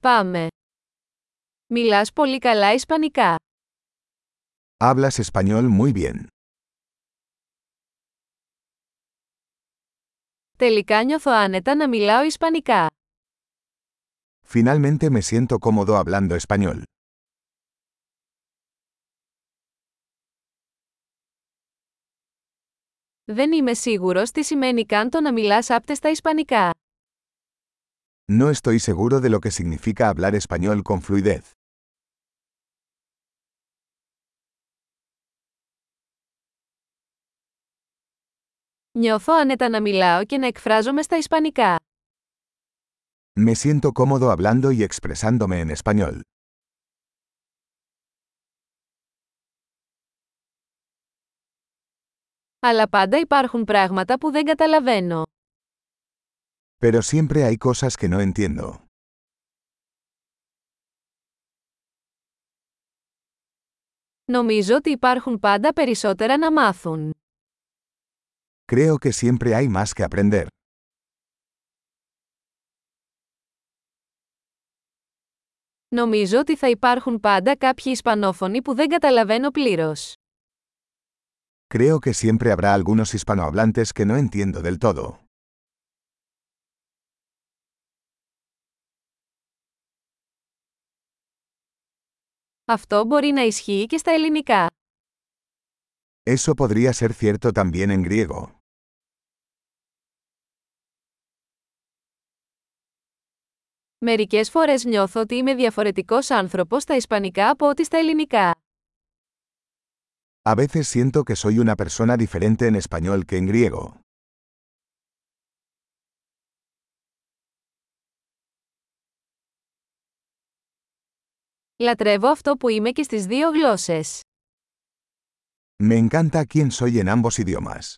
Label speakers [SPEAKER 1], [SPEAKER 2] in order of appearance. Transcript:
[SPEAKER 1] Πάμε. Μιλάς πολύ καλά Ισπανικά.
[SPEAKER 2] Hablas español muy bien.
[SPEAKER 1] Τελικά νιώθω άνετα να μιλάω Ισπανικά.
[SPEAKER 2] Finalmente me siento cómodo hablando español.
[SPEAKER 1] Δεν είμαι σίγουρος τι σημαίνει καν το να μιλάς άπτεστα Ισπανικά.
[SPEAKER 2] No estoy seguro de lo que significa hablar español con fluidez.
[SPEAKER 1] Νιώθω άνετα να μιλάω και να εκφράζομαι στα Ισπανικά.
[SPEAKER 2] Me siento cómodo hablando y expresándome en español.
[SPEAKER 1] Αλλά πάντα υπάρχουν πράγματα που δεν καταλαβαίνω.
[SPEAKER 2] Pero siempre hay cosas que no entiendo.
[SPEAKER 1] Νομίζω ότι υπάρχουν πάντα περισσότερα να μάθουν.
[SPEAKER 2] Creo que siempre hay más que aprender.
[SPEAKER 1] Νομίζω ότι θα υπάρχουν πάντα κάποιοι Ισπανόφωνοι που δεν καταλαβαίνω πλήρως.
[SPEAKER 2] Creo que siempre habrá algunos hispanohablantes que no entiendo del todo.
[SPEAKER 1] Αυτό μπορεί να ισχύει και στα ελληνικά.
[SPEAKER 2] Eso podría ser cierto también en griego.
[SPEAKER 1] Μερικές φορές νιώθω ότι είμαι διαφορετικός άνθρωπος στα Ισπανικά από ότι στα ελληνικά.
[SPEAKER 2] A veces siento que soy una persona diferente en español que en griego.
[SPEAKER 1] Λατρεύω αυτό που είμαι και στις δύο γλώσσες.
[SPEAKER 2] Me encanta quién soy en ambos idiomas.